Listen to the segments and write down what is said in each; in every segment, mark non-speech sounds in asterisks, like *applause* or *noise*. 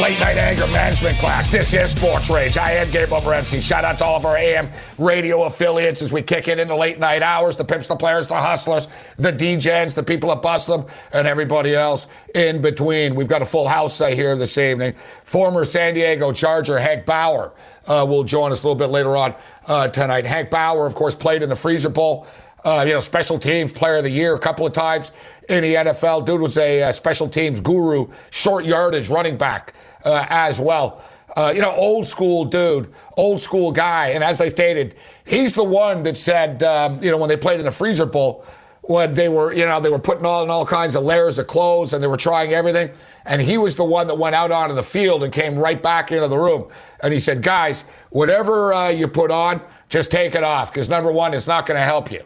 Late night anger management class. This is Sports Rage. I am Gabriel Morency. Shout out to all of our AM radio affiliates as we kick it into late night hours. The pimps, the players, the hustlers, the DJs, the people that bust them, and everybody else in between. We've got a full house here this evening. Former San Diego Charger Hank Bauer uh, will join us a little bit later on uh, tonight. Hank Bauer, of course, played in the Freezer Bowl. Uh, you know, special teams player of the year a couple of times in the NFL. Dude was a, uh, special teams guru, short yardage running back uh, as well. Uh, you know, old school dude, old school guy. And as I stated, he's the one that said, um, you know, when they played in the Freezer Bowl, when they were, you know, they were putting on all kinds of layers of clothes and they were trying everything. And he was the one that went out onto the field and came right back into the room. And he said, guys, whatever uh, you put on, just take it off because number one, it's not going to help you.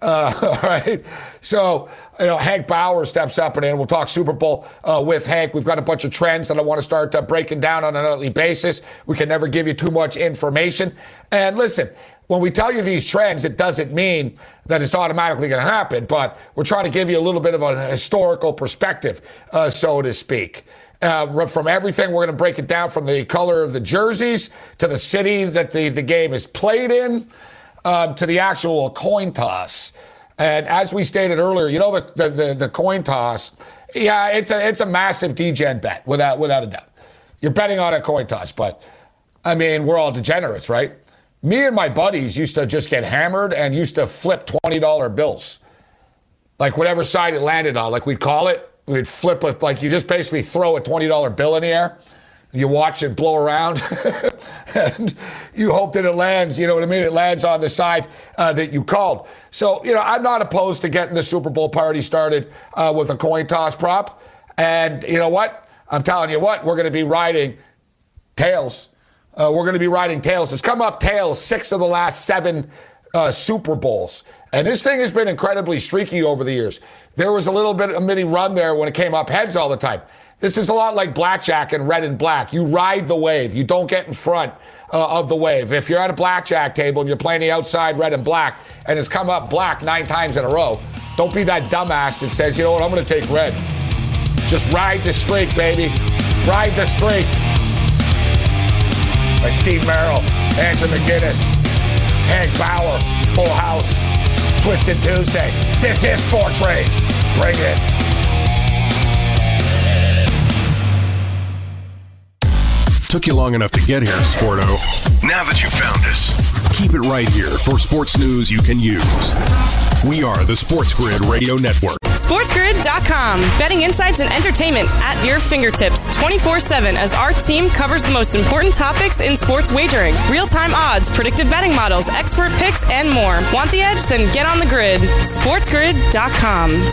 Uh, *laughs* all right. So, you know, Hank Bauer steps up and in. We'll talk Super Bowl uh, with Hank. We've got a bunch of trends that I want to start uh, breaking down on a nightly basis. We can never give you too much information. And listen, when we tell you these trends, it doesn't mean that it's automatically going to happen, but we're trying to give you a little bit of a historical perspective, uh, so to speak. Uh, from everything, we're going to break it down from the color of the jerseys to the city that the, the game is played in um, to the actual coin toss. And as we stated earlier, you know the, the, the, the coin toss, yeah, it's a it's a massive degen bet without without a doubt. You're betting on a coin toss, but I mean we're all degenerates, right? Me and my buddies used to just get hammered and used to flip twenty dollar bills, like whatever side it landed on. Like we'd call it, we'd flip it. Like you just basically throw a twenty dollar bill in the air you watch it blow around *laughs* and you hope that it lands, you know what I mean? It lands on the side uh, that you called. So, you know, I'm not opposed to getting the Super Bowl party started uh, with a coin toss prop. And you know what? I'm telling you what, we're going to be riding tails. Uh, we're going to be riding tails. It's come up tails six of the last seven uh, Super Bowls. And this thing has been incredibly streaky over the years. There was a little bit of a mini run there when it came up heads all the time. This is a lot like blackjack and red and black. You ride the wave. You don't get in front uh, of the wave. If you're at a blackjack table and you're playing the outside red and black and it's come up black nine times in a row, don't be that dumbass that says, you know what, I'm going to take red. Just ride the streak, baby. Ride the streak. By Steve Merrill, Andrew McGinnis, Hank Bauer, Full House, Twisted Tuesday. This is Sports Rage. Bring it. Took you long enough to get here, Sporto. Now that you found us, keep it right here for sports news you can use. We are the Sports Grid Radio Network. SportsGrid.com. Betting insights and entertainment at your fingertips 24 7 as our team covers the most important topics in sports wagering real time odds, predictive betting models, expert picks, and more. Want the edge? Then get on the grid. SportsGrid.com.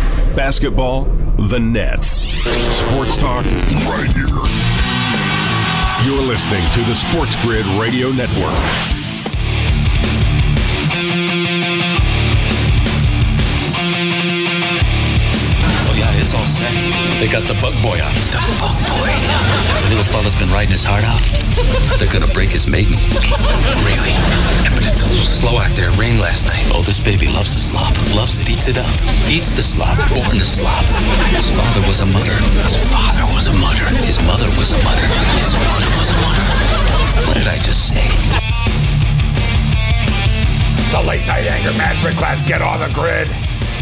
Basketball, the net. Sports talk, right here. You're listening to the Sports Grid Radio Network. They got the bug boy on. The bug boy. The little fella's been riding his heart out. They're gonna break his maiden. Really? Yeah, but it's a little slow out there. Rain last night. Oh, this baby loves the slop. Loves it. Eats it up. Eats the slop. Born to slop. His father was a mudder. His father was a mudder. His mother was a mudder. His mother was a mudder. What did I just say? The late night anger management class. Get on the grid.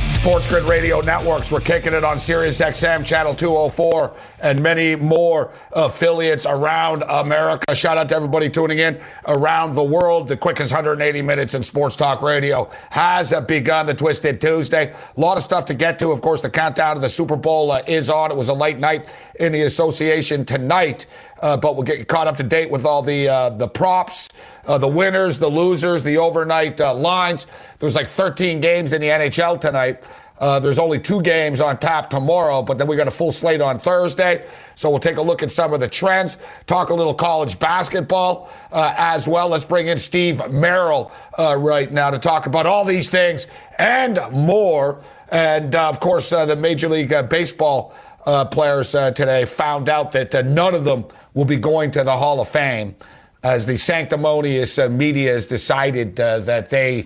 Sports Grid Radio Networks. We're kicking it on Sirius XM, Channel 204, and many more affiliates around America. Shout out to everybody tuning in around the world. The quickest 180 minutes in sports talk radio has begun the Twisted Tuesday. A lot of stuff to get to. Of course, the countdown to the Super Bowl uh, is on. It was a late night in the association tonight. Uh, but we'll get you caught up to date with all the uh, the props, uh, the winners, the losers, the overnight uh, lines. There's like 13 games in the NHL tonight. Uh, there's only two games on tap tomorrow, but then we got a full slate on Thursday. So we'll take a look at some of the trends, talk a little college basketball uh, as well. Let's bring in Steve Merrill right now to talk about all these things and more. And of course, the Major League Baseball players today found out that none of them will be going to the Hall of Fame as the sanctimonious uh, media has decided uh, that they,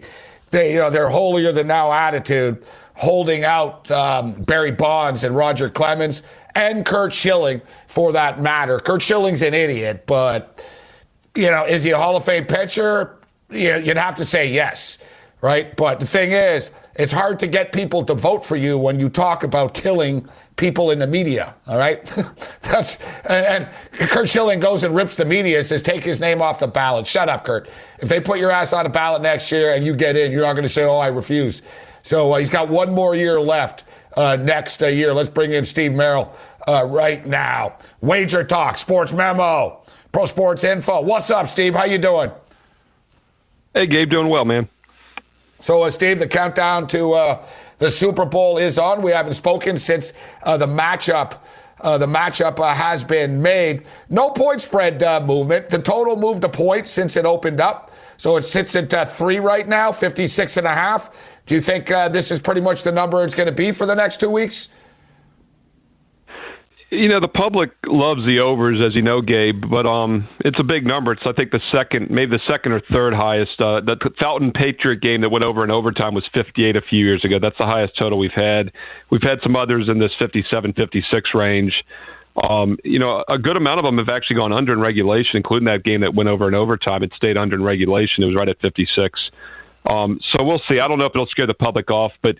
they, you know, their holier than now attitude, holding out um, Barry Bonds and Roger Clemens and Curt Schilling for that matter. Curt Schilling's an idiot, but you know, is he a Hall of Fame pitcher? You'd have to say yes, right? But the thing is, it's hard to get people to vote for you when you talk about killing people in the media. All right, *laughs* that's and, and, Curt Schilling goes and rips the media, says take his name off the ballot. Shut up, Curt. If they put your ass on a ballot next year and you get in, you're not going to say, "Oh, I refuse." So uh, he's got one more year left uh, next uh, year. Let's bring in Steve Merrill uh, right now. Wager Talk, Sports Memo, Pro Sports Info. What's up, Steve? How you doing? Hey, Gabe, doing well, man. So, uh, Steve, the countdown to uh, the Super Bowl is on. We haven't spoken since uh, the matchup. Uh, the matchup uh, has been made. No point spread uh, movement. The total moved a point since it opened up. So it sits at uh, three right now, 56 and a half. Do you think uh, this is pretty much the number it's going to be for the next two weeks? You know, the public loves the overs, as you know, Gabe, but um, it's a big number. It's, I think, the second, maybe the second or third highest. Uh, the Falcon Patriot game that went over in overtime was 58 a few years ago. That's the highest total we've had. We've had some others in this 57, 56 range. Um, you know, a good amount of them have actually gone under in regulation, including that game that went over in overtime. It stayed under in regulation. It was right at 56. Um, so we'll see. I don't know if it'll scare the public off, but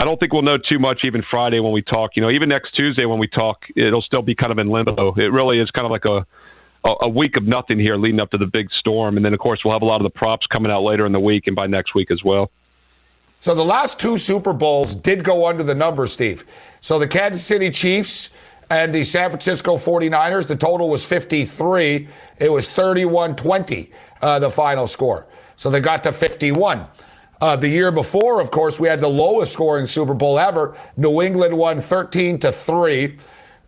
I don't think we'll know too much even Friday when we talk. You know, even next Tuesday when we talk, it'll still be kind of in limbo. It really is kind of like a a week of nothing here leading up to the big storm, and then of course we'll have a lot of the props coming out later in the week and by next week as well. So the last two Super Bowls did go under the number, Steve. So the Kansas City Chiefs and the San Francisco 49ers, the total was 53. It was 31 20, uh, the final score. So they got to 51. Uh, the year before, of course, we had the lowest scoring Super Bowl ever. New England won 13 to 3.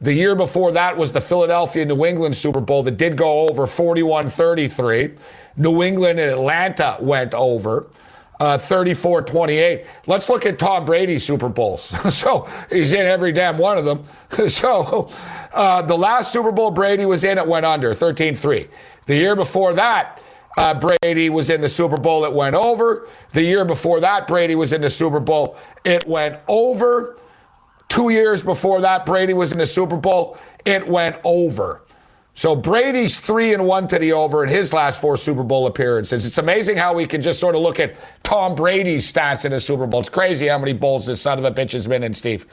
The year before that was the Philadelphia New England Super Bowl that did go over 41 33. New England and Atlanta went over. Uh, 34 28. Let's look at Tom Brady's Super Bowls. *laughs* so he's in every damn one of them. *laughs* so uh, the last Super Bowl Brady was in, it went under 13 3. The year before that, uh, Brady was in the Super Bowl. It went over. The year before that, Brady was in the Super Bowl. It went over. Two years before that, Brady was in the Super Bowl. It went over. So Brady's three and one to the over in his last four Super Bowl appearances. It's amazing how we can just sort of look at Tom Brady's stats in the Super Bowl. It's crazy how many bowls this son of a bitch has been in, Steve.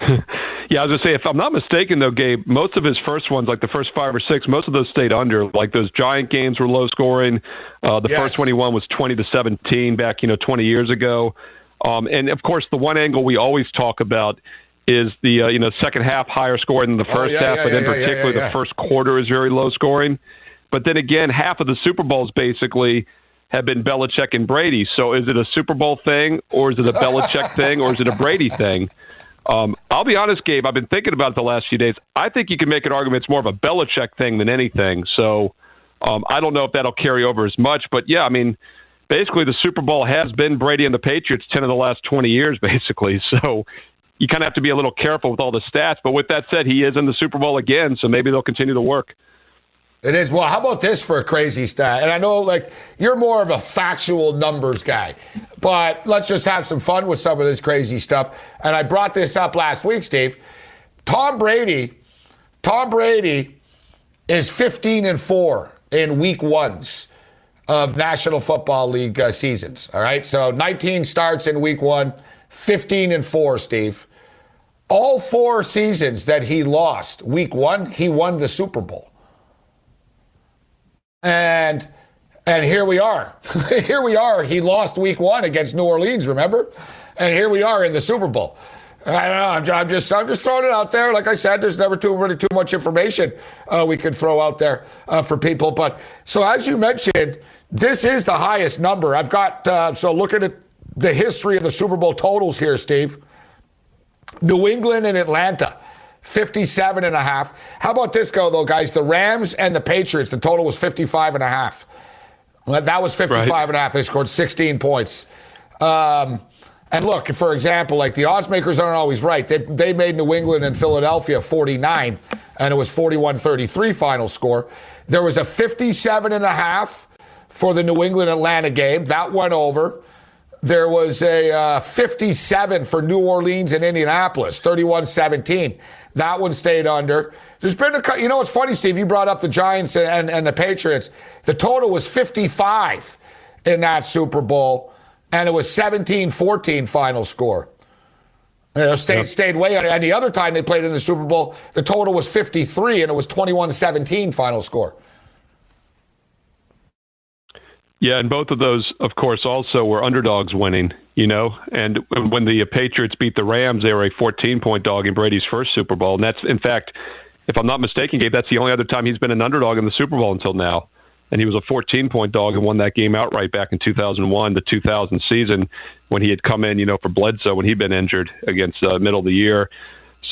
*laughs* Yeah, I was gonna say, if I'm not mistaken, though, Gabe, most of his first ones, like the first five or six, most of those stayed under. Like those Giant games were low scoring. Uh, the yes. first one he won was 20 to 17 back, you know, 20 years ago. Um, and of course, the one angle we always talk about is the uh, you know second half higher scoring than the oh, first oh, yeah, half, yeah, but yeah, in particular the first quarter is very low scoring. But then again, half of the Super Bowls basically have been Belichick and Brady. So is it a Super Bowl thing, or is it a Belichick thing, or is it a Brady thing? Um, I'll be honest, Gabe. I've been thinking about it the last few days. I think you can make an argument it's more of a Belichick thing than anything. So um, I don't know if that'll carry over as much. But yeah, I mean, basically the Super Bowl has been Brady and the Patriots ten of the last twenty years, *laughs* basically. So you kind of have to be a little careful with all the stats. But with that said, he is in the Super Bowl again, so maybe they'll continue to work. It is. Well, how about this for a crazy stat? And I know, like, you're more of a factual numbers guy, but let's just have some fun with some of this crazy stuff. And I brought this up last week, Steve. Tom Brady, Tom Brady is 15 and 4 in week ones. of National Football League uh, seasons. All right. So 19 starts in week one, 15 and four, Steve. All four seasons that he lost, week one, he won the Super Bowl. And and here we are. *laughs* here we are. He lost week one against New Orleans, remember? And here we are in the Super Bowl. I don't know. I'm, I'm, just I'm just throwing it out there. Like I said, there's never too really too much information uh, we could throw out there uh, for people. But so as you mentioned, this is the highest number. I've got uh, so looking at the history of the Super Bowl totals here, Steve. New England and Atlanta. 57 and a half. How about this go though, guys? The Rams and the Patriots, the total was 55 and a half. That was 55 right. and a half. They scored 16 points. Um, and look, for example, like the odds makers aren't always right. They, they made New England and Philadelphia 49, and it was 41 33 final score. There was a 57 and a half for the New England Atlanta game. That went over. There was a uh, 57 for New Orleans and Indianapolis, 31 17. That one stayed under. There's been a, you know, it's funny, Steve, you brought up the Giants and, and the Patriots. The total was 55 in that Super Bowl and it was 17-14 final score. You know, stayed, yep. stayed way under. And the other time they played in the Super Bowl, the total was 53 and it was 21-17 final score. Yeah, and both of those, of course, also were underdogs winning, you know. And when the Patriots beat the Rams, they were a 14 point dog in Brady's first Super Bowl. And that's, in fact, if I'm not mistaken, Gabe, that's the only other time he's been an underdog in the Super Bowl until now and he was a 14 point dog and won that game outright back in 2001, the 2000 season, when he had come in, you know, for Bledsoe when he'd been injured against uh, middle of the year.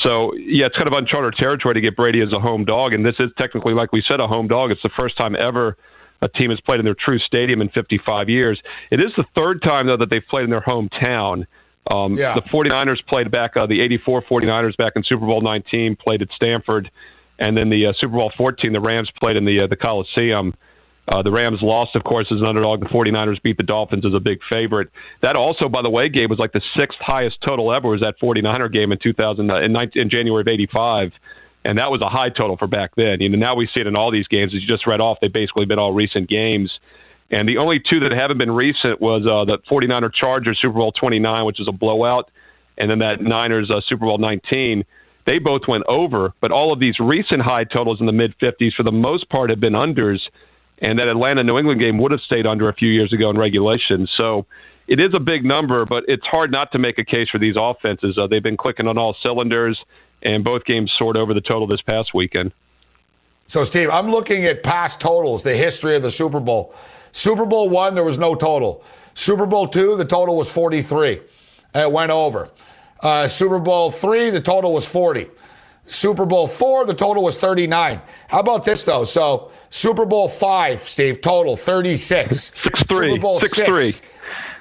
So yeah, it's kind of uncharted territory to get Brady as a home dog, and this is technically, like we said, a home dog. It's the first time ever a team has played in their true stadium in 55 years. It is the third time though that they've played in their hometown. Um, yeah. The 49ers played back uh, the 84 49ers back in Super Bowl 19, played at Stanford, and then the uh, Super Bowl 14, the Rams played in the uh, the Coliseum. Uh, the Rams lost, of course, as an underdog. The 49ers beat the Dolphins as a big favorite. That also, by the way, Gabe, was like the sixth highest total ever was that 49er game in 2000 uh, in, 19, in January of 85. And that was a high total for back then. You know, now we see it in all these games. As you just read off, they've basically been all recent games. And the only two that haven't been recent was uh, the 49er Chargers Super Bowl 29, which is a blowout, and then that Niners uh, Super Bowl 19. They both went over, but all of these recent high totals in the mid 50s, for the most part, have been unders and that Atlanta New England game would have stayed under a few years ago in regulation. So it is a big number, but it's hard not to make a case for these offenses. Uh, they've been clicking on all cylinders, and both games soared over the total this past weekend. So, Steve, I'm looking at past totals, the history of the Super Bowl. Super Bowl one, there was no total. Super Bowl two, the total was 43. It went over. Uh, Super Bowl three, the total was 40. Super Bowl four, the total was 39. How about this, though? So, Super Bowl five, Steve, total 36. Six three. Super Bowl six, six. three.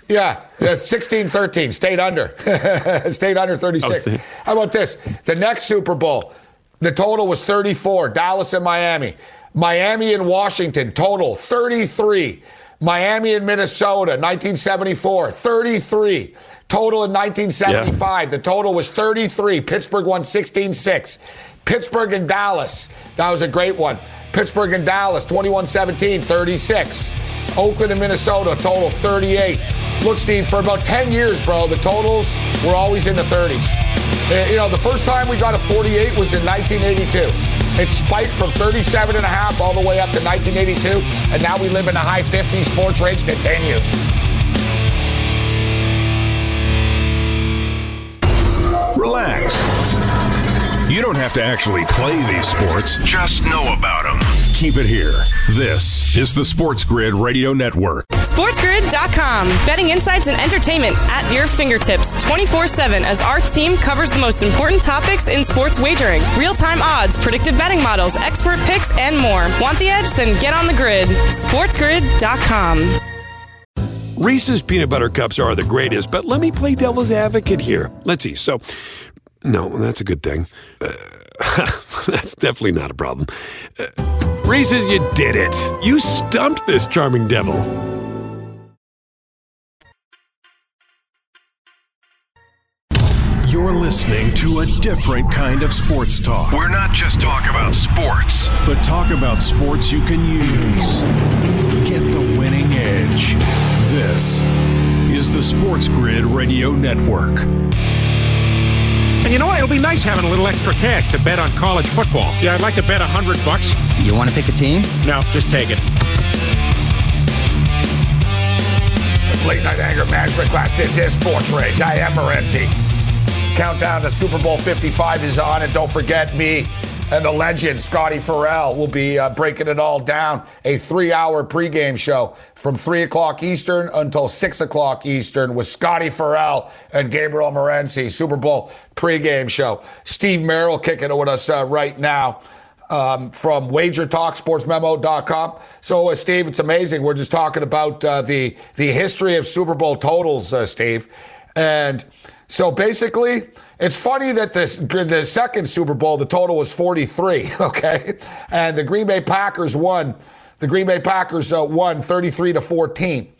Yeah, 16 13, stayed under. *laughs* stayed under 36. How about this? The next Super Bowl, the total was 34, Dallas and Miami. Miami and Washington, total 33. Miami and Minnesota, 1974, 33. Total in 1975, yeah. the total was 33. Pittsburgh won 16 6. Pittsburgh and Dallas, that was a great one. Pittsburgh and Dallas, 21 17, 36. Oakland and Minnesota, total 38. Look, Steve, for about 10 years, bro, the totals were always in the 30s. Uh, you know, the first time we got a 48 was in 1982. It spiked from 37 and a half all the way up to 1982, and now we live in the high 50s. Sports rage continues. Relax. You don't have to actually play these sports, just know about them. Keep it here. This is the Sports Grid Radio Network. SportsGrid.com. Betting insights and entertainment at your fingertips 24 7 as our team covers the most important topics in sports wagering real time odds, predictive betting models, expert picks, and more. Want the edge? Then get on the grid. SportsGrid.com. Reese's peanut butter cups are the greatest, but let me play devil's advocate here. Let's see. So, no, that's a good thing. Uh, *laughs* that's definitely not a problem. Uh, Reese's, you did it. You stumped this charming devil. You're listening to a different kind of sports talk. We're not just talk about sports, but talk about sports you can use. Get the winning edge. This is the Sports Grid Radio Network. And you know what? It'll be nice having a little extra cash to bet on college football. Yeah, I'd like to bet a hundred bucks. You want to pick a team? No, just take it. Late night anger management class. This is Sports Rage. I am Morency. Countdown to Super Bowl 55 is on, and don't forget me and the legend Scotty Farrell will be uh, breaking it all down. A three-hour pregame show from three o'clock Eastern until six o'clock Eastern with Scotty Farrell and Gabriel Morency. Super Bowl pregame show. Steve Merrill kicking it with us uh, right now. Um, from Wager Talk, sportsmemo.com. So, uh, Steve, it's amazing. We're just talking about uh, the the history of Super Bowl totals, uh, Steve. And so basically, it's funny that this the second Super Bowl, the total was 43, *laughs* okay? And the Green Bay Packers won. The Green Bay Packers uh, won 33 to 14.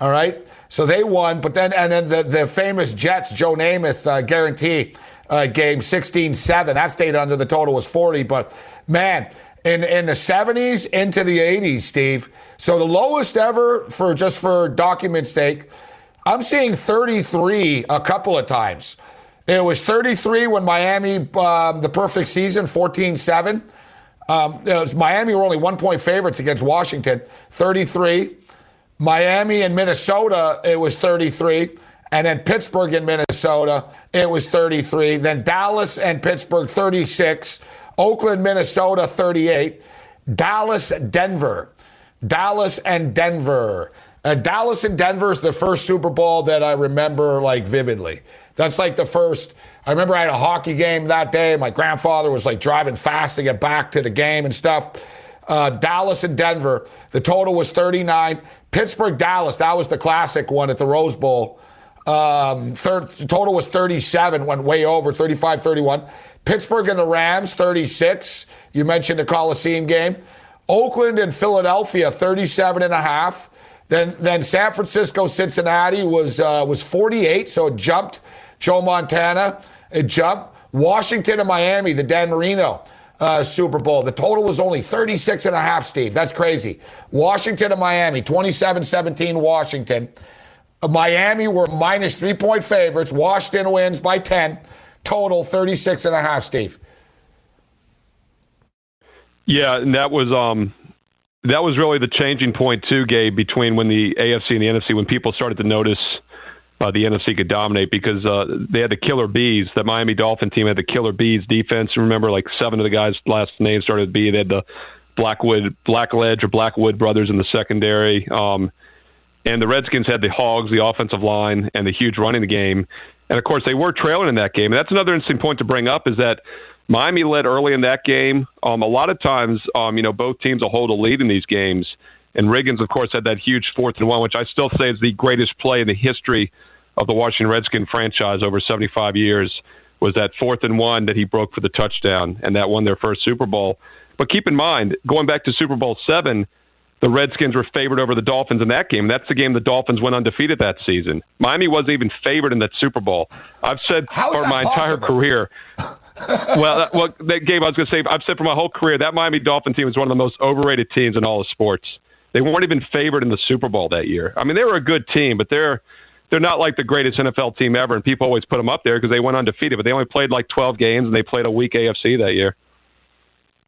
All right? So they won, but then and then the, the famous Jets, Joe Namath uh, guarantee uh, game 16-7. That stayed under the total was 40, but man, in in the 70s into the 80s, Steve. So the lowest ever for just for document's sake, I'm seeing 33 a couple of times. It was 33 when Miami, um, the perfect season, 14 7. Um, Miami were only one point favorites against Washington, 33. Miami and Minnesota, it was 33. And then Pittsburgh and Minnesota, it was 33. Then Dallas and Pittsburgh, 36. Oakland, Minnesota, 38. Dallas, Denver. Dallas and Denver. Uh, Dallas and Denver is the first Super Bowl that I remember like vividly. That's like the first. I remember I had a hockey game that day. My grandfather was like driving fast to get back to the game and stuff. Uh, Dallas and Denver. The total was 39. Pittsburgh, Dallas. That was the classic one at the Rose Bowl. Um, third, the total was 37, went way over, 35 31. Pittsburgh and the Rams, 36. You mentioned the Coliseum game. Oakland and Philadelphia, 37 and a half. Then, then San Francisco, Cincinnati was uh, was 48, so it jumped. Joe Montana, it jumped. Washington and Miami, the Dan Marino uh, Super Bowl. The total was only 36 and a half, Steve. That's crazy. Washington and Miami, 27-17 Washington. Uh, Miami were minus three point favorites. Washington wins by 10. Total 36 and a half, Steve. Yeah, and that was um that was really the changing point too, Gabe, between when the AFC and the NFC, when people started to notice uh, the NFC could dominate because uh, they had the killer bees. The Miami Dolphin team had the killer bees defense. Remember, like seven of the guys' last names started with B. They had the Blackwood, Blackledge, or Blackwood brothers in the secondary. Um, and the Redskins had the Hogs, the offensive line, and the huge running the game. And of course, they were trailing in that game. And that's another interesting point to bring up is that Miami led early in that game. Um, a lot of times, um, you know, both teams will hold a lead in these games. And Riggins, of course, had that huge fourth and one, which I still say is the greatest play in the history of the Washington Redskin franchise over 75 years. Was that fourth and one that he broke for the touchdown, and that won their first Super Bowl. But keep in mind, going back to Super Bowl seven, the Redskins were favored over the Dolphins in that game. That's the game the Dolphins went undefeated that season. Miami wasn't even favored in that Super Bowl. I've said for my possible? entire career. *laughs* *laughs* well, well, Gabe, I was going to say, I've said for my whole career that Miami Dolphin team is one of the most overrated teams in all of sports. They weren't even favored in the Super Bowl that year. I mean, they were a good team, but they're they're not like the greatest NFL team ever, and people always put them up there because they went undefeated. But they only played like 12 games, and they played a weak AFC that year.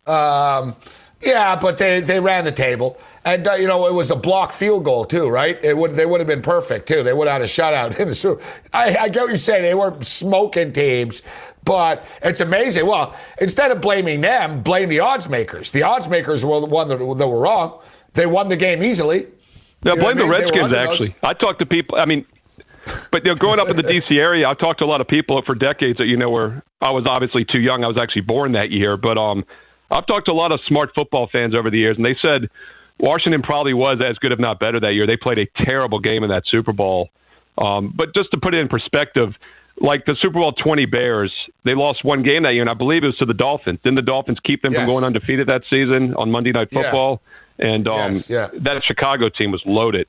Um, yeah, but they they ran the table, and uh, you know it was a block field goal too, right? It would they would have been perfect too. They would have had a shutout *laughs* in the Super. I, I get what you're saying. They were smoking teams, but it's amazing. Well, instead of blaming them, blame the odds makers. The odds makers were the one that, that were wrong. They won the game easily. Now, blame the Redskins, actually. I talked to people, I mean, but you know, growing up in the *laughs* D.C. area, I've talked to a lot of people for decades that, you know, where I was obviously too young. I was actually born that year. But um, I've talked to a lot of smart football fans over the years, and they said Washington probably was as good, if not better, that year. They played a terrible game in that Super Bowl. Um, but just to put it in perspective, like the Super Bowl 20 Bears, they lost one game that year, and I believe it was to the Dolphins. Didn't the Dolphins keep them yes. from going undefeated that season on Monday Night Football? Yeah. And um, yes, yeah. that Chicago team was loaded.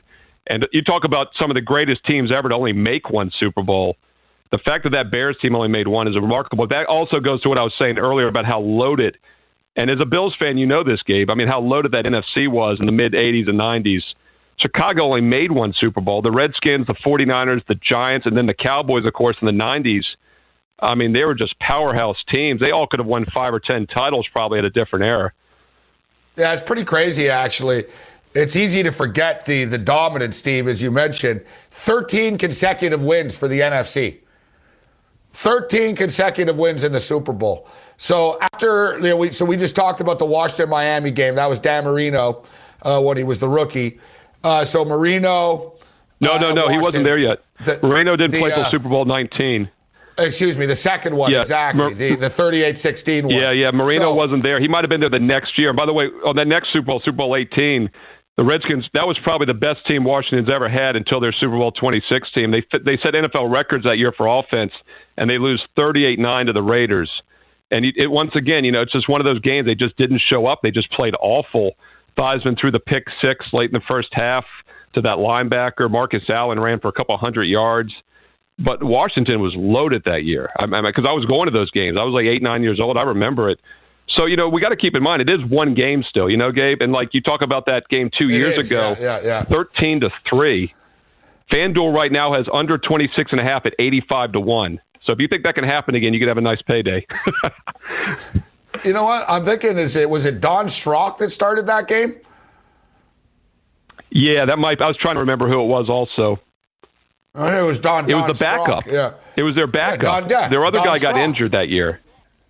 And you talk about some of the greatest teams ever to only make one Super Bowl. the fact that that Bears team only made one is remarkable. That also goes to what I was saying earlier about how loaded, and as a Bills fan, you know this, Gabe. I mean, how loaded that NFC was in the mid 80s and 90s. Chicago only made one Super Bowl. The Redskins, the 49ers, the Giants, and then the Cowboys, of course, in the 90s. I mean, they were just powerhouse teams. They all could have won five or 10 titles probably at a different era. Yeah, it's pretty crazy, actually. It's easy to forget the, the dominance, Steve, as you mentioned. 13 consecutive wins for the NFC. 13 consecutive wins in the Super Bowl. So after, you know, we, so we just talked about the Washington Miami game. That was Dan Marino uh, when he was the rookie. Uh, so Marino. No, no, uh, no, he wasn't there yet. The, Marino didn't the, play till uh, Super Bowl 19. Excuse me, the second one, yeah. exactly. Mar- the the 38 16 one. Yeah, yeah. Marino so, wasn't there. He might have been there the next year. By the way, on that next Super Bowl, Super Bowl 18, the Redskins, that was probably the best team Washington's ever had until their Super Bowl 26 team. They, they set NFL records that year for offense, and they lose 38 9 to the Raiders. And it, it, once again, you know, it's just one of those games. They just didn't show up. They just played awful. Theismann threw the pick six late in the first half to that linebacker. Marcus Allen ran for a couple hundred yards. But Washington was loaded that year. I mean, because I was going to those games. I was like eight, nine years old. I remember it. So you know, we got to keep in mind it is one game still. You know, Gabe, and like you talk about that game two it years is, ago, yeah, yeah, yeah. thirteen to three. FanDuel right now has under 26 and a half at 85 to 1. So if you think that can happen again, you could have a nice payday. *laughs* you know what? I'm thinking is it was it Don Strock that started that game? Yeah, that might I was trying to remember who it was also. Oh, it was Don. It Don was the backup. Yeah, it was their backup. Yeah, Don, yeah, their other Don guy Strock. got injured that year.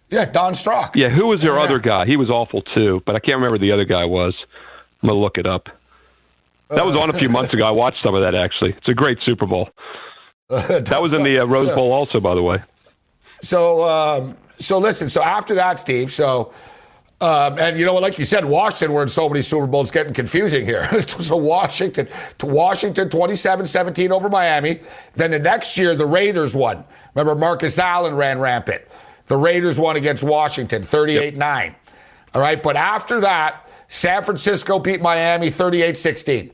Yeah, Don Strock. Yeah, who was their yeah. other guy? He was awful too, but I can't remember the other guy was. I'm gonna look it up. That was on a few months ago. I watched some of that actually. It's a great Super Bowl. *laughs* that was in the uh, Rose Bowl also, by the way. So, um, so listen. So after that, Steve. So, um, and you know what? Like you said, Washington were in so many Super Bowls, getting confusing here. *laughs* so Washington to Washington, 27-17 over Miami. Then the next year, the Raiders won. Remember, Marcus Allen ran rampant. The Raiders won against Washington, 38 9. All right. But after that, San Francisco beat Miami 38 16.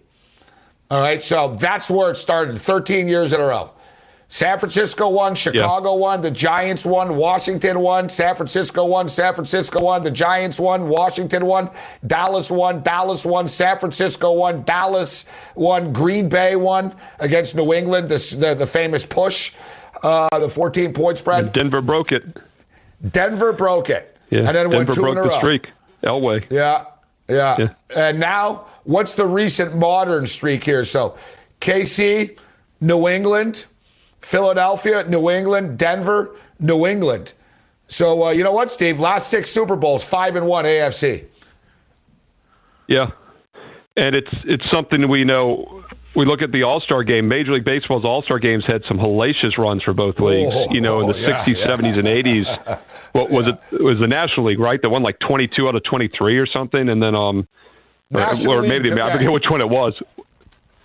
All right. So that's where it started 13 years in a row. San Francisco won, Chicago yeah. won, the Giants won, Washington won, San Francisco won, San Francisco won, the Giants won, Washington won, Dallas won, Dallas won, San Francisco won, Dallas won, Green Bay won against New England, the, the, the famous push, uh, the 14 point spread. And Denver broke it. Denver broke it. Yeah. And then Denver went two broke in a the streak. Elway. Yeah, yeah. Yeah. And now, what's the recent modern streak here? So, KC, New England, Philadelphia, New England, Denver, New England. So, uh, you know what, Steve? Last six Super Bowls, five and one AFC. Yeah. And it's it's something we know we look at the All Star game. Major League Baseball's All Star games had some hellacious runs for both leagues. Oh, you know, in the yeah, 60s, yeah. 70s, and 80s. *laughs* What was it? It was the National League, right? That won like 22 out of 23 or something, and then um, or, or maybe the, I forget which one it was.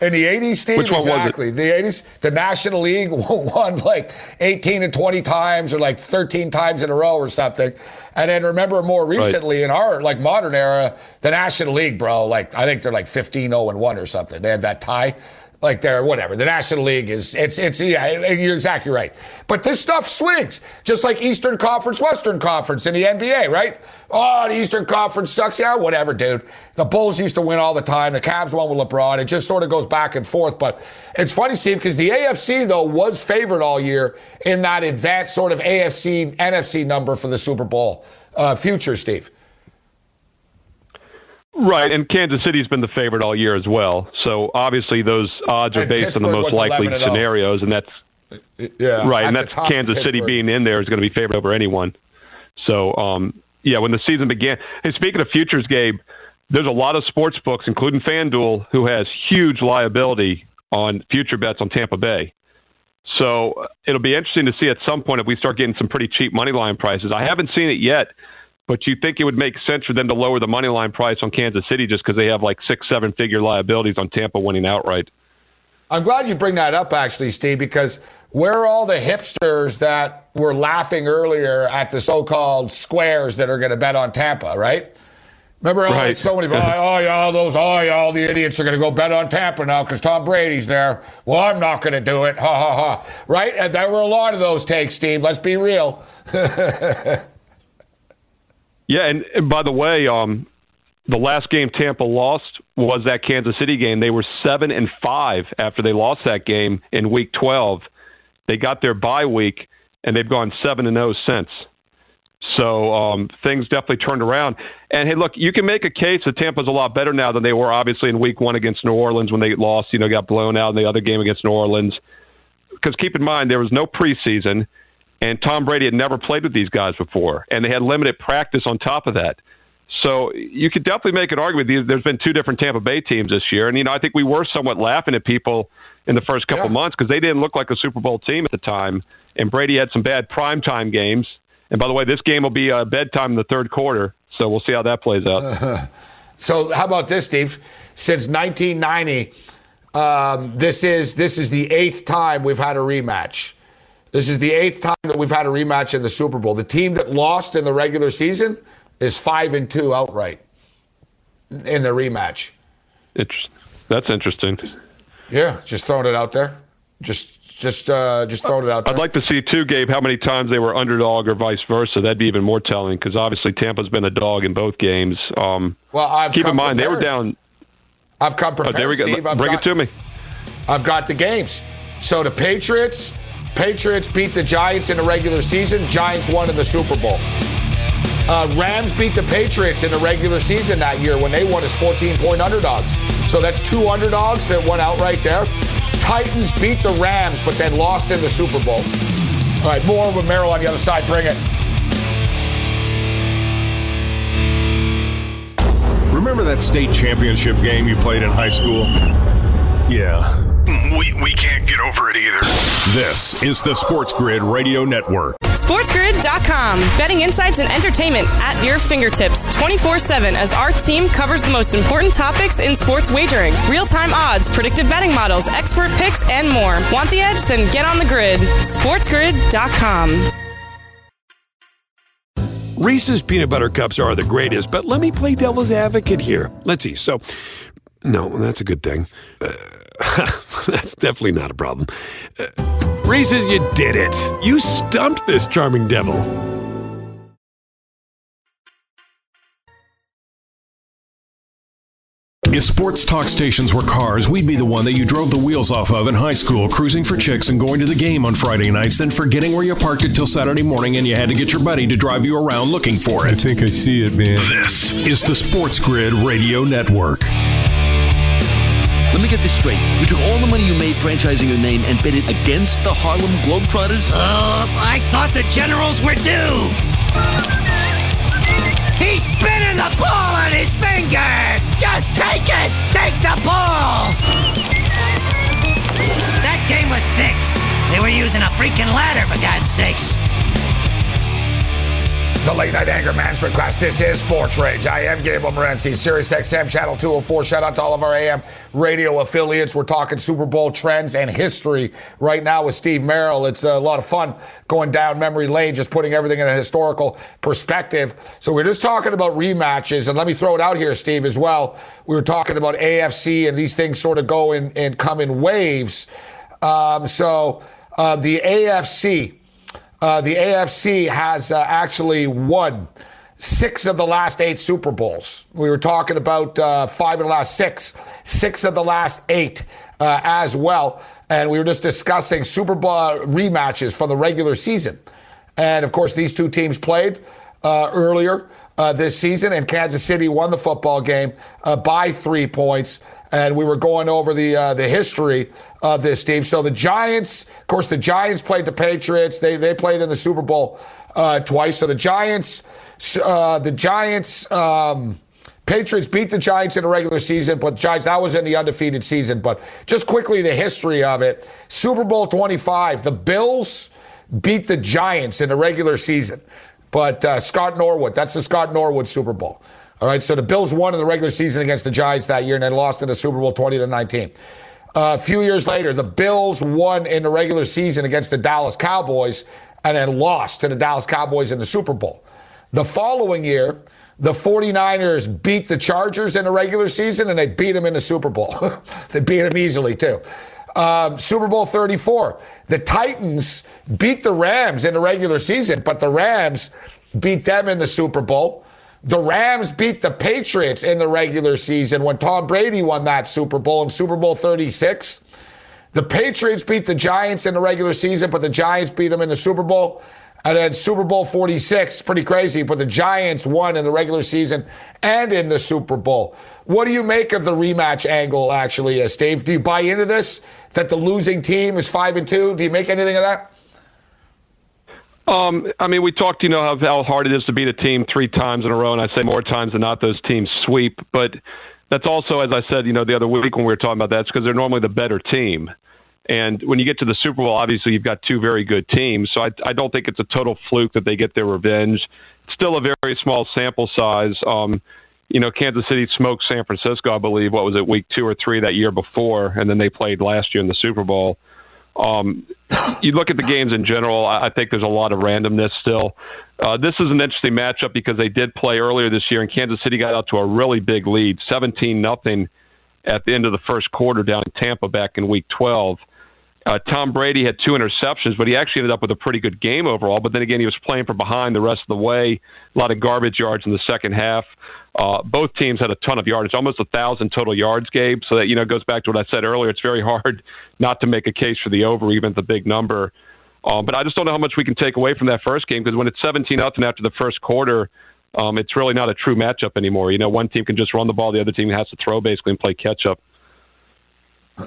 In the 80s, Steve, Which one exactly. was The 80s, the National League *laughs* won like 18 and 20 times or like 13 times in a row or something. And then remember more recently right. in our like modern era, the National League, bro, like I think they're like 15 0 and 1 or something. They had that tie like they're whatever. The National League is it's it's yeah, you're exactly right. But this stuff swings, just like Eastern Conference, Western Conference in the NBA, right? Oh, the Eastern Conference sucks. Yeah, whatever, dude. The Bulls used to win all the time. The Cavs won with LeBron. It just sort of goes back and forth. But it's funny, Steve, because the AFC though was favored all year in that advanced sort of AFC NFC number for the Super Bowl uh, future, Steve. Right, and Kansas City's been the favorite all year as well. So obviously those odds are And based on the most likely 11 and 0. scenarios, and that's Yeah, right, and that's Kansas City being in there is going to be favored over anyone. So, um, yeah, when the season began, and speaking of futures, Gabe, there's a lot of sports books, including FanDuel, who has huge liability on future bets on Tampa Bay. So it'll be interesting to see at some point if we start getting some pretty cheap money line prices. I haven't seen it yet, but you think it would make sense for them to lower the money line price on Kansas City just because they have like six, seven figure liabilities on Tampa winning outright. I'm glad you bring that up, actually, Steve, because where are all the hipsters that were laughing earlier at the so called squares that are going to bet on Tampa, right? Remember, right. like so many, oh, *laughs* oh, yeah, all those, oh, yeah, all the idiots are going to go bet on Tampa now because Tom Brady's there. Well, I'm not going to do it. Ha, ha, ha. Right? And there were a lot of those takes, Steve. Let's be real. *laughs* yeah, and, and, by the way, um, the last game Tampa lost was that Kansas City game. They were seven and five after they lost that game in Week 12. They got their bye week, and they've gone seven and zero oh since. So um, things definitely turned around. And hey, look, you can make a case that Tampa's a lot better now than they were obviously in Week One against New Orleans when they lost. You know, got blown out in the other game against New Orleans. Because keep in mind there was no preseason, and Tom Brady had never played with these guys before, and they had limited practice on top of that. So you could definitely make an argument. There's been two different Tampa Bay teams this year, and you know I think we were somewhat laughing at people in the first couple yeah. months because they didn't look like a Super Bowl team at the time, and Brady had some bad primetime games and by the way, this game will be uh, bedtime in the third quarter, so we'll see how that plays out. *laughs* so, how about this, Steve? Since 1990, um, this is this is the eighth time we've had a rematch. This is the eighth time that we've had a rematch in the Super Bowl. The team that lost in the regular season is five and two outright in the rematch. Interesting. That's interesting. Yeah, just throwing it out there. Just just uh, just throwing it out there. I'd like to see too, Gabe, how many times they were underdog or vice versa. That'd be even more telling because obviously Tampa's been a dog in both games. Um, well, I've keep in mind prepared. they were down. I've come prepared. Oh, there we go. Steve. Bring got, it to me. I've got the games. So the Patriots, Patriots beat the Giants in the regular season. Giants won in the Super Bowl. Uh, Rams beat the Patriots in the regular season that year when they won as 14 point underdogs. So that's two underdogs that won outright there. Titans beat the Rams, but then lost in the Super Bowl. All right, more with Merrill on the other side. Bring it. Remember that state championship game you played in high school? Yeah. We, we can't get over it either. This is the Sports Grid Radio Network. SportsGrid.com. Betting insights and entertainment at your fingertips 24 7 as our team covers the most important topics in sports wagering real time odds, predictive betting models, expert picks, and more. Want the edge? Then get on the grid. SportsGrid.com. Reese's peanut butter cups are the greatest, but let me play devil's advocate here. Let's see. So, no, that's a good thing. Uh, *laughs* that's definitely not a problem. Uh, Reese's, you did it. You stumped this charming devil. If sports talk stations were cars, we'd be the one that you drove the wheels off of in high school, cruising for chicks and going to the game on Friday nights, then forgetting where you parked it till Saturday morning and you had to get your buddy to drive you around looking for it. I think I see it, man. This is the Sports Grid Radio Network. Let me get this straight. You took all the money you made franchising your name and bet it against the Harlem Globetrotters? Uh, I thought the Generals were due. He's spinning the ball on his finger. Just take it. Take the ball. That game was fixed. They were using a freaking ladder, for God's sakes the late night anger management class. This is Sports Rage. I am Gabriel Morency, Sirius XM Channel 204. Shout out to all of our AM radio affiliates. We're talking Super Bowl trends and history right now with Steve Merrill. It's a lot of fun going down memory lane, just putting everything in a historical perspective. So we're just talking about rematches, and let me throw it out here, Steve, as well. We were talking about AFC, and these things sort of go in and come in waves. Um, so uh, the AFC uh, the AFC has uh, actually won six of the last eight Super Bowls. We were talking about uh, five of the last six, six of the last eight uh, as well. And we were just discussing Super Bowl rematches from the regular season. And of course, these two teams played uh, earlier uh, this season, and Kansas City won the football game by three points. And we were going over the the history of this, Steve. So the Giants, of course, the Giants played the Patriots. They they played in the Super Bowl uh, twice. So the Giants, uh, the Giants. Um, Patriots beat the Giants in the regular season, but Giants, that was in the undefeated season. But just quickly, the history of it Super Bowl 25, the Bills beat the Giants in the regular season. But uh, Scott Norwood, that's the Scott Norwood Super Bowl. All right, so the Bills won in the regular season against the Giants that year and then lost in the Super Bowl 20 to 19. A few years later, the Bills won in the regular season against the Dallas Cowboys and then lost to the Dallas Cowboys in the Super Bowl. The following year, The 49ers beat the Chargers in the regular season and they beat them in the Super Bowl. *laughs* they beat them easily, too. Um, Super Bowl 34. The Titans beat the Rams in the regular season, but the Rams beat them in the Super Bowl. The Rams beat the Patriots in the regular season when Tom Brady won that Super Bowl in Super Bowl 36. The Patriots beat the Giants in the regular season, but the Giants beat them in the Super Bowl. And then Super Bowl 46, pretty crazy, but the Giants won in the regular season and in the Super Bowl. What do you make of the rematch angle, actually, uh, Steve? Do you buy into this, that the losing team is 5 and 2? Do you make anything of that? Um, I mean, we talked, you know, how, how hard it is to beat a team three times in a row, and I say more times than not those teams sweep. But that's also, as I said, you know, the other week when we were talking about that, it's because they're normally the better team. And when you get to the Super Bowl, obviously you've got two very good teams. So I, I don't think it's a total fluke that they get their revenge. It's still a very small sample size. Um, you know, Kansas City smoked San Francisco, I believe, what was it, week two or three that year before, and then they played last year in the Super Bowl. Um, you look at the games in general, I think there's a lot of randomness still. Uh, this is an interesting matchup because they did play earlier this year, and Kansas City got out to a really big lead, 17 nothing at the end of the first quarter down in Tampa back in Week 12. Uh, Tom Brady had two interceptions, but he actually ended up with a pretty good game overall. But then again, he was playing from behind the rest of the way. A lot of garbage yards in the second half. Uh, both teams had a ton of yardage, almost a thousand total yards, Gabe. So that you know goes back to what I said earlier. It's very *laughs* hard not to make a case for the over, even at the big number. Um, but I just don't know how much we can take away from that first game because when it's 17 nothing after the first quarter, um, it's really not a true matchup anymore. You know, one team can just run the ball, the other team has to throw basically and play catch up.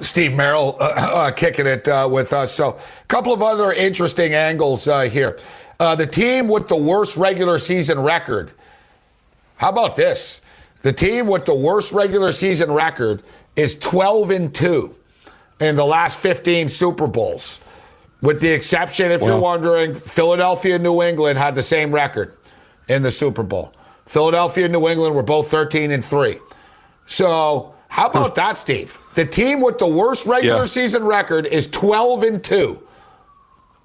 Steve Merrill uh, uh, kicking it uh, with us. So, a couple of other interesting angles uh, here. Uh, the team with the worst regular season record. How about this? The team with the worst regular season record is 12 and 2 in the last 15 Super Bowls. With the exception, if wow. you're wondering, Philadelphia and New England had the same record in the Super Bowl. Philadelphia and New England were both 13 and 3. So, how about that, Steve? The team with the worst regular yeah. season record is 12 and 2.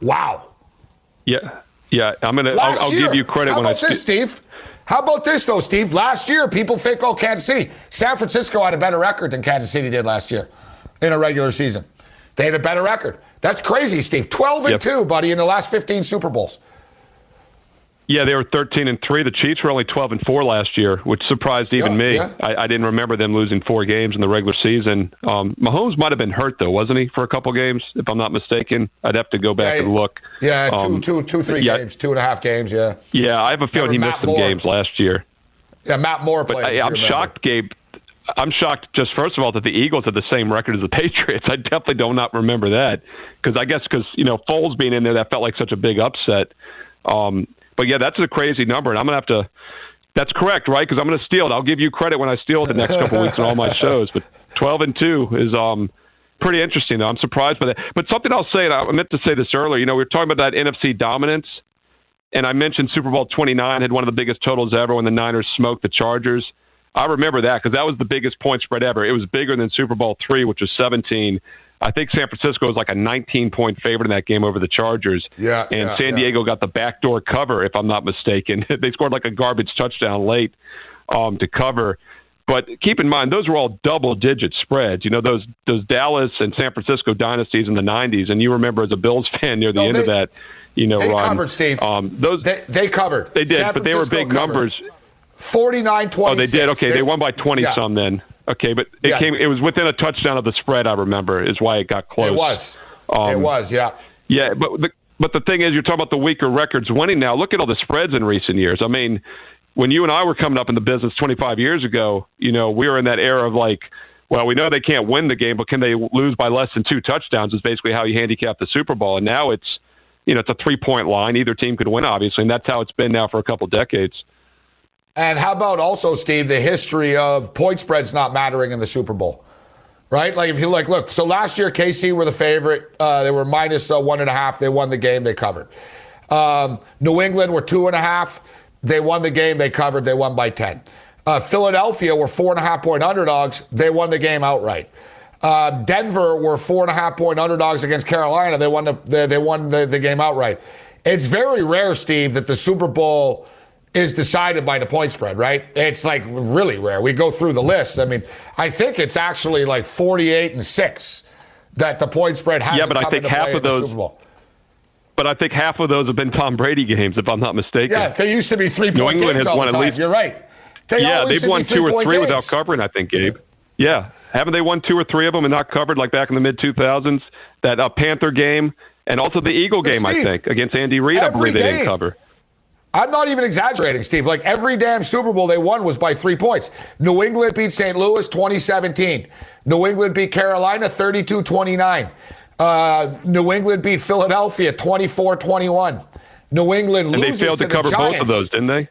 Wow. Yeah. Yeah, I'm gonna. I'll, I'll give you credit How when about I this, Steve? How about this though, Steve? Last year, people think, oh, Kansas City, San Francisco had a better record than Kansas City did last year in a regular season. They had a better record. That's crazy, Steve. 12 and yep. 2, buddy, in the last 15 Super Bowls. Yeah, they were 13 and three. The Chiefs were only 12 and four last year, which surprised even yeah, me. Yeah. I, I, didn't remember them losing four games in the regular season. Um, Mahomes might have been hurt though, wasn't he, for a couple games? If I'm not mistaken, I'd have to go back yeah, and look. Yeah, um, two, two, two, three games, two and a half games. Yeah. Yeah, I have a feeling he Matt missed some Moore. games last year. Yeah, Matt Moore played. But I, am shocked, Gabe. I'm shocked. Just first of all, that the Eagles had the same record as the *laughs* Patriots. I definitely do not remember that because I guess because you know Foles being in there, that felt like such a big upset. Um, but yeah, that's a crazy number, and I'm gonna have to. That's correct, right? Because I'm to steal it. I'll give you credit when I steal it the next couple weeks in all my shows. But 12 and two is um pretty interesting. Though I'm surprised by that. But something I'll say, and I meant to say this earlier. You know, we were talking about that NFC dominance, and I mentioned Super Bowl 29 had one of the biggest totals ever when the Niners smoked the Chargers. I remember that because that was the biggest point spread ever. It was bigger than Super Bowl three, which was 17. I think San Francisco was like a 19 point favorite in that game over the Chargers. Yeah. And yeah, San Diego got the backdoor cover, if I'm not mistaken. *laughs* they scored like a garbage touchdown late um, to cover. But keep in mind, those were all double digit spreads. You know, those those Dallas and San Francisco dynasties in the 90s. And you remember as a Bills *laughs* fan near the no, end they, of that, you know, they run. covered, Steve. Um, those, they, they covered. They did, but they were big covered. numbers. 49 20. Oh, they did? Okay, they, they won by 20 yeah. some then. Okay, but it yeah. came. It was within a touchdown of the spread. I remember is why it got close. It was. Um, it was. Yeah. Yeah, but the, but the thing is, you're talking about the weaker records winning now. Look at all the spreads in recent years. I mean, when you and I were coming up in the business 25 years ago, you know, we were in that era of like, well, we know they can't win the game, but can they lose by less than two touchdowns? Is basically how you handicap the Super Bowl. And now it's, you know, it's a three point line. Either team could win, obviously, and that's how it's been now for a couple decades. And how about also, Steve, the history of point spreads not mattering in the Super Bowl? Right? Like, if you like, look, so last year, KC were the favorite. Uh, they were minus uh, one and a half. They won the game. They covered. Um, New England were two and a half. They won the game. They covered. They won by 10. Uh, Philadelphia were four and a half point underdogs. They won the game outright. Uh, Denver were four and a half point underdogs against Carolina. They won the they, they won the, the game outright. It's very rare, Steve, that the Super Bowl is decided by the point spread, right? It's like really rare. We go through the list. I mean, I think it's actually like 48 and 6 that the point spread has Yeah, but I think half of those But I think half of those have been Tom Brady games, if I'm not mistaken. Yeah, they used to be three point New England games has all won the at least. You're right. They yeah, they've won two or three games. without covering. I think, Gabe. Yeah, haven't they won two or three of them and not covered like back in the mid 2000s? That uh, Panther game and also the Eagle game, I think, against Andy Reid. I believe they game- didn't cover. I'm not even exaggerating, Steve. Like every damn Super Bowl they won was by three points. New England beat St. Louis 2017. New England beat Carolina 32 29. Uh, New England beat Philadelphia 24 21. New England And they failed to the cover both of those, didn't they?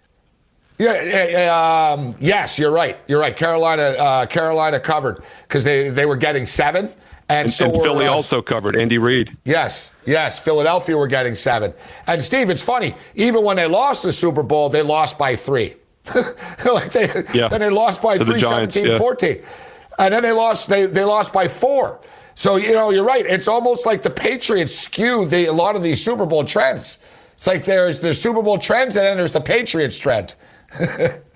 Yeah, yeah, yeah, um, yes, you're right. You're right. Carolina, uh, Carolina covered because they, they were getting seven, and, And, so and were, Philly uh, also covered. Andy Reid. Yes, yes. Philadelphia were getting seven. And Steve, it's funny. Even when they lost the Super Bowl, they lost by three. *laughs* like they, Yeah. Then they lost by to three, Giants, 17, yeah. 14. And then they lost. They they lost by four. So you know, you're right. It's almost like the Patriots skew the a lot of these Super Bowl trends. It's like there's the Super Bowl trends, and then there's the Patriots trend. *laughs*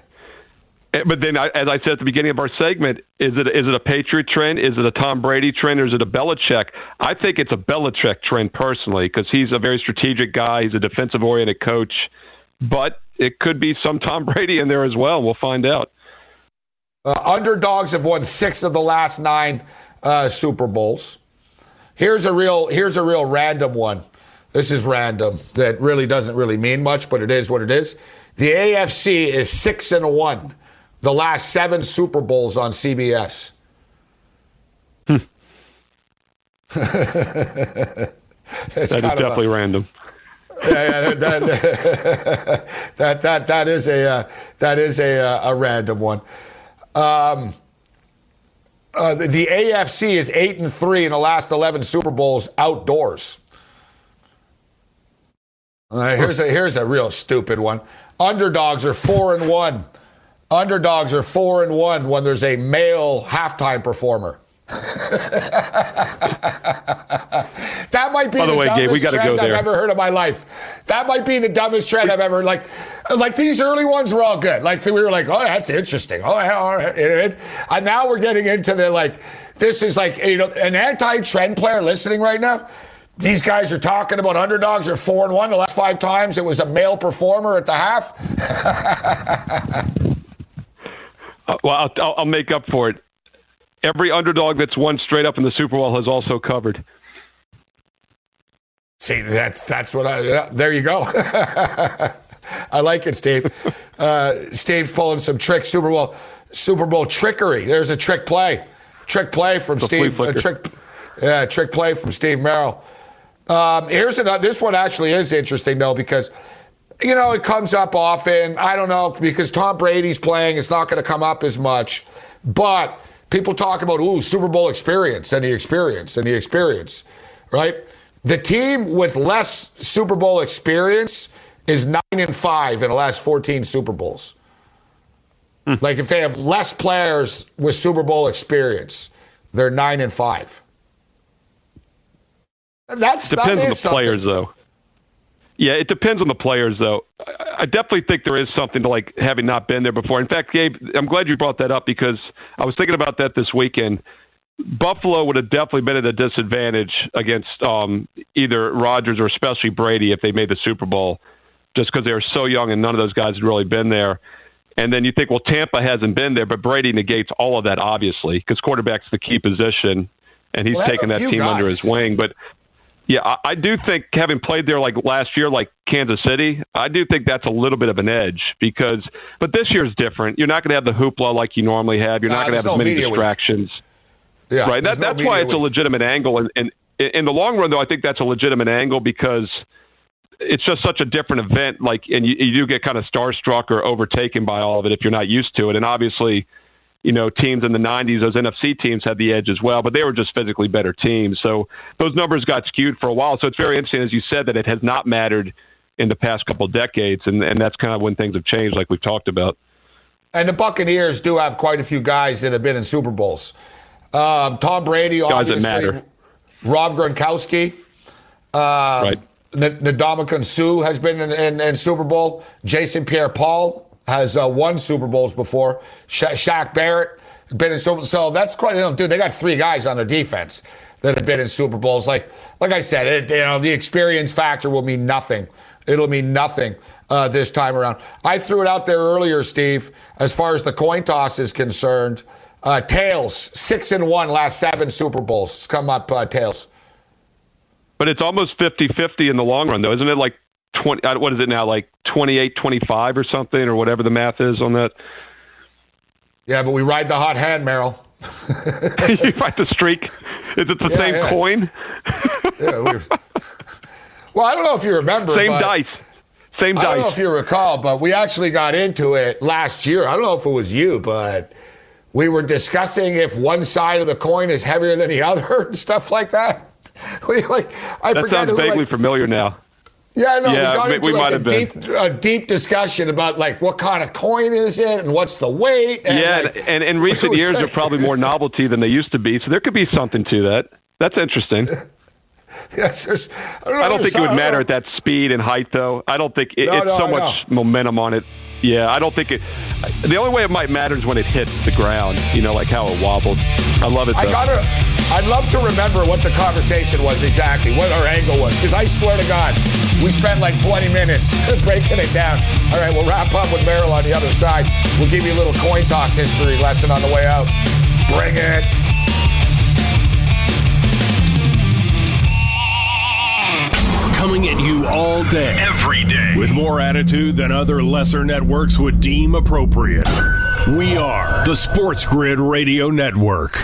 But then, as I said at the beginning of our segment, is it is it a Patriot trend? Is it a Tom Brady trend? Or is it a Belichick? I think it's a Belichick trend personally because he's a very strategic guy. He's a defensive oriented coach, but it could be some Tom *laughs* Brady in there as well. We'll find out. Uh, underdogs have won six of the last nine uh, Super Bowls. Here's a real here's a real random one. This is random. That really doesn't really mean much, but it is what it is. The AFC is six and one. The last seven Super Bowls on CBS. *laughs* That's That is of a- definitely random. yeah, yeah, that, *laughs* that that that is a uh, that is a uh, a random one. Um, uh, the, the AFC is eight and three in the last eleven Super Bowls outdoors. All right, here's a here's a real stupid one. Underdogs are four and one. Underdogs are four and one when there's a male halftime performer. *laughs* that might be By the way, Gabe, we dumbest gotta go trend I've there. ever heard in my life. That might be the dumbest trend I've ever like. Like these early ones were all good. Like we were like, oh, that's interesting. Oh, all right. and now we're getting into the like. This is like you know an anti-trend player listening right now. These guys are talking about underdogs are four and one the last five times. It was a male performer at the half. *laughs* Uh, well, I'll, I'll, make up for it. Every underdog that's won straight up in the Super Bowl has also covered. See, that's that's what I. yeah, there you go. *laughs* I like it, Steve. Uh, Steve's pulling some tricks. Super Bowl, Super Bowl trickery. There's a trick play, trick play from The Steve. A trick, yeah, trick play from Steve Merrill. Um, here's another. This one actually is interesting though because. You know, it comes up often. I don't know because Tom Brady's playing. It's not going to come up as much. But people talk about, ooh, Super Bowl experience and the experience and the experience, right? The team with less Super Bowl experience is nine and five in the last 14 Super Bowls. Like if they have less players with Super Bowl experience, they're nine and five. That's that Depends on the something. players, though. Yeah, it depends on the players, though. I definitely think there is something to like having not been there before. In fact, Gabe, I'm glad you brought that up because I was thinking about that this weekend. Buffalo would have definitely been at a disadvantage against um, either Rodgers or especially Brady if they made the Super Bowl, just because they were so young and none of those guys had really been there. And then you think, well, Tampa hasn't been there, but Brady negates all of that, obviously, because quarterback's the key position, and he's Well, taken that team under his wing. But yeah, I, I do think having played there like last year, like Kansas City, I do think that's a little bit of an edge because, but this year's different. You're not going to have the hoopla like you normally have. You're Nah, not going to have as many media week. distractions. Yeah, right. That, no that's why it's a legitimate angle. And, and in the long run, though, I think that's a legitimate angle because it's just such a different event. Like, and you, you do get kind of starstruck or overtaken by all of it if you're not used to it. And obviously, you know, teams in the 90s, those NFC teams had the edge as well, but they were just physically better teams. So those numbers got skewed for a while. So it's very interesting, as you said, that it has not mattered in the past couple decades. And, and that's kind of when things have changed, like we've talked about. And the Buccaneers do have quite a few guys that have been in Super Bowls. Um, Tom Brady, obviously. matter. Rob Gronkowski. Um, Right. N- Ndamukong Suh has been in, in, in, Super Bowl. Jason Pierre-Paul has uh, won Super Bowls before. Sha- Shaq Barrett been in Super So that's quite, you know, dude, they got three guys on their defense that have been in Super Bowls. Like, like I said, it, you know, the experience factor will mean nothing. It'll mean nothing uh, this time around. I threw it out there earlier, Steve, as far as the coin toss is concerned. Uh, tails, six and one last seven Super Bowls. It's come up uh, tails. But it's almost 50 50 in the long run, though. Isn't it like 20, uh, what is it now, like 28 25 or something, or whatever the math is on that? Yeah, but we ride the hot hand, Merrill. *laughs* you ride the streak. Is it the yeah, same yeah. coin? yeah, *laughs* well, I don't know if you remember. Same dice. Same dice. I don't know if you recall, but we actually got into it last year. I don't know if it was you, but we were discussing if one side of the coin is heavier than the *laughs* other and stuff like that. We like I that forget sounds who, vaguely like, familiar now. Yeah, no, yeah, we got into we like might a have been. deep, a deep discussion about like what kind of coin is it and what's the weight. And yeah, like, and in *laughs* recent years are probably *laughs* more novelty than they used to be, so there could be something to that. That's interesting. *laughs* yes, I don't, I don't think it would matter at that speed and height, though. I don't think it, no, it's no, so much momentum on it. Yeah, I don't think it. The only way it might matter is when it hits the ground. You know, like how it wobbled. I love it. Though. I gotta. I'd love to remember what the conversation was exactly, what our angle was, because I swear to God, we spent like 20 minutes *laughs* breaking it down. All right, we'll wrap up with Merrill on the other side. We'll give you a little coin toss history lesson on the way out. Bring it. coming at you all day. Every day. With more attitude than other lesser networks would deem appropriate. We are the Sports Grid Radio Network.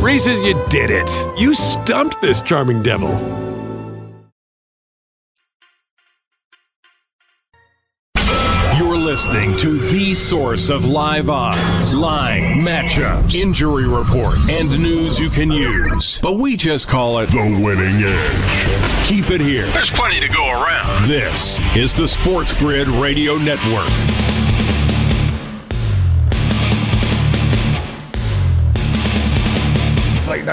Reese's, you did it. You stumped this charming devil. You're listening to the source of live odds, line, matchups, injury reports, and news you can use. But we just call it the winning edge. Keep it here. There's plenty to go around. This is the Sports Grid Radio Network.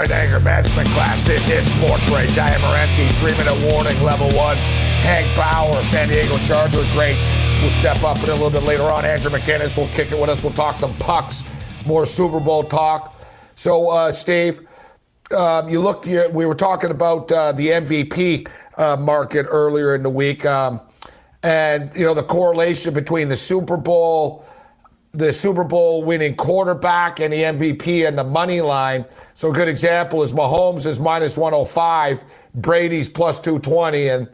Anger management class. This is Sports Rage. I am. Three minute warning, level one. Hank Bauer, San Diego Chargers. Great. We'll step up in a little bit later on. Andrew McKinnis will kick it with us. We'll talk some pucks, more Super Bowl talk. So, uh, Steve, um, you look. We were talking about uh, the MVP uh, market earlier in the week, um, and you know the correlation between the Super Bowl the Super Bowl winning quarterback and the MVP and the money line. So a good example is Mahomes is minus 105, Brady's plus 220. And,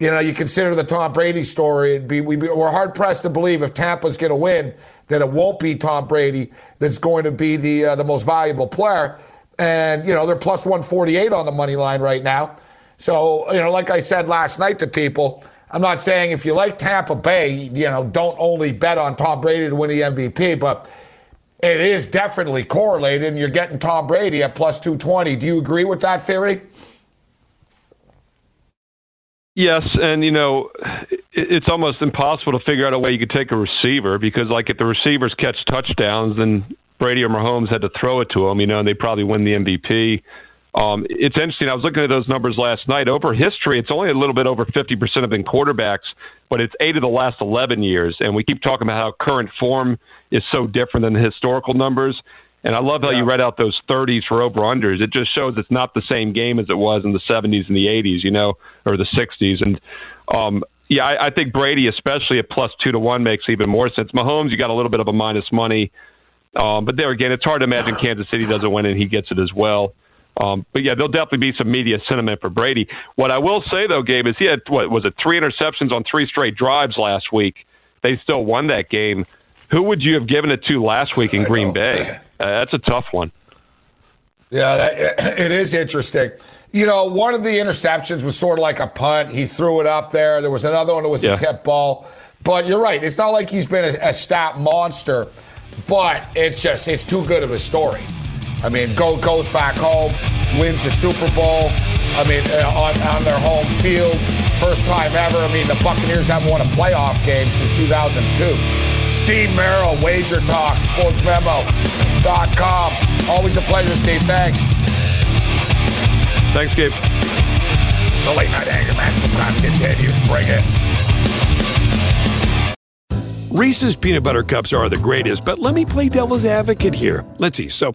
you know, you consider the Tom Brady story, it'd be, we are hard pressed to believe if Tampa's going to win that it won't be Tom Brady that's going to be the, uh, the most valuable player. And, you know, they're plus 148 on the money line right now. So, you know, like I said last night to people, I'm not saying if you like Tampa Bay, you know, don't only bet on Tom Brady to win the MVP, but it is definitely correlated, and you're getting Tom Brady at plus 220. Do you agree with that theory? Yes, and you know, it's almost impossible to figure out a way you could take a receiver because, like, if the receivers catch touchdowns, then Brady or Mahomes had to throw it to them, you know, and they probably win the MVP. Um, it's interesting. I was looking at those numbers last night. Over history, it's only a little bit over 50% have been quarterbacks, but it's eight of the last 11 years. And we keep talking about how current form is so different than the historical numbers. And I love how you read out those 30s for over unders. It just shows it's not the same game as it was in the 70s and the 80s, you know, or the 60s. And um, yeah, I, I think Brady, especially at plus two to one, makes even more sense. Mahomes, you got a little bit of a minus money. Um, but there again, it's hard to imagine Kansas City doesn't win and he gets it as well. Um, but yeah, there'll definitely be some media sentiment for Brady. What I will say though, Gabe, is he had what was it three interceptions on three straight drives last week. They still won that game. Who would you have given it to last week in Green. Bay? Uh, that's a tough one. Yeah, *clears throat* it is interesting. You know, one of the interceptions was sort of like a punt. He threw it up there. There was another one that was yeah. a tip ball. But you're right. It's not like he's been a, a stat monster, but it's just it's too good of a story. I mean, go goes back home, wins the Super Bowl. I mean, uh, on, on their home field, first time ever. I mean, the Buccaneers haven't won a playoff game since 2002. Steve Merrill, Wager Talk, SportsMemo.com. Always a pleasure, Steve. Thanks. Thanks, Gabe. The late night anger management class continues. Bring it. Reese's peanut butter cups are the greatest, but let me play devil's advocate here. Let's see. So,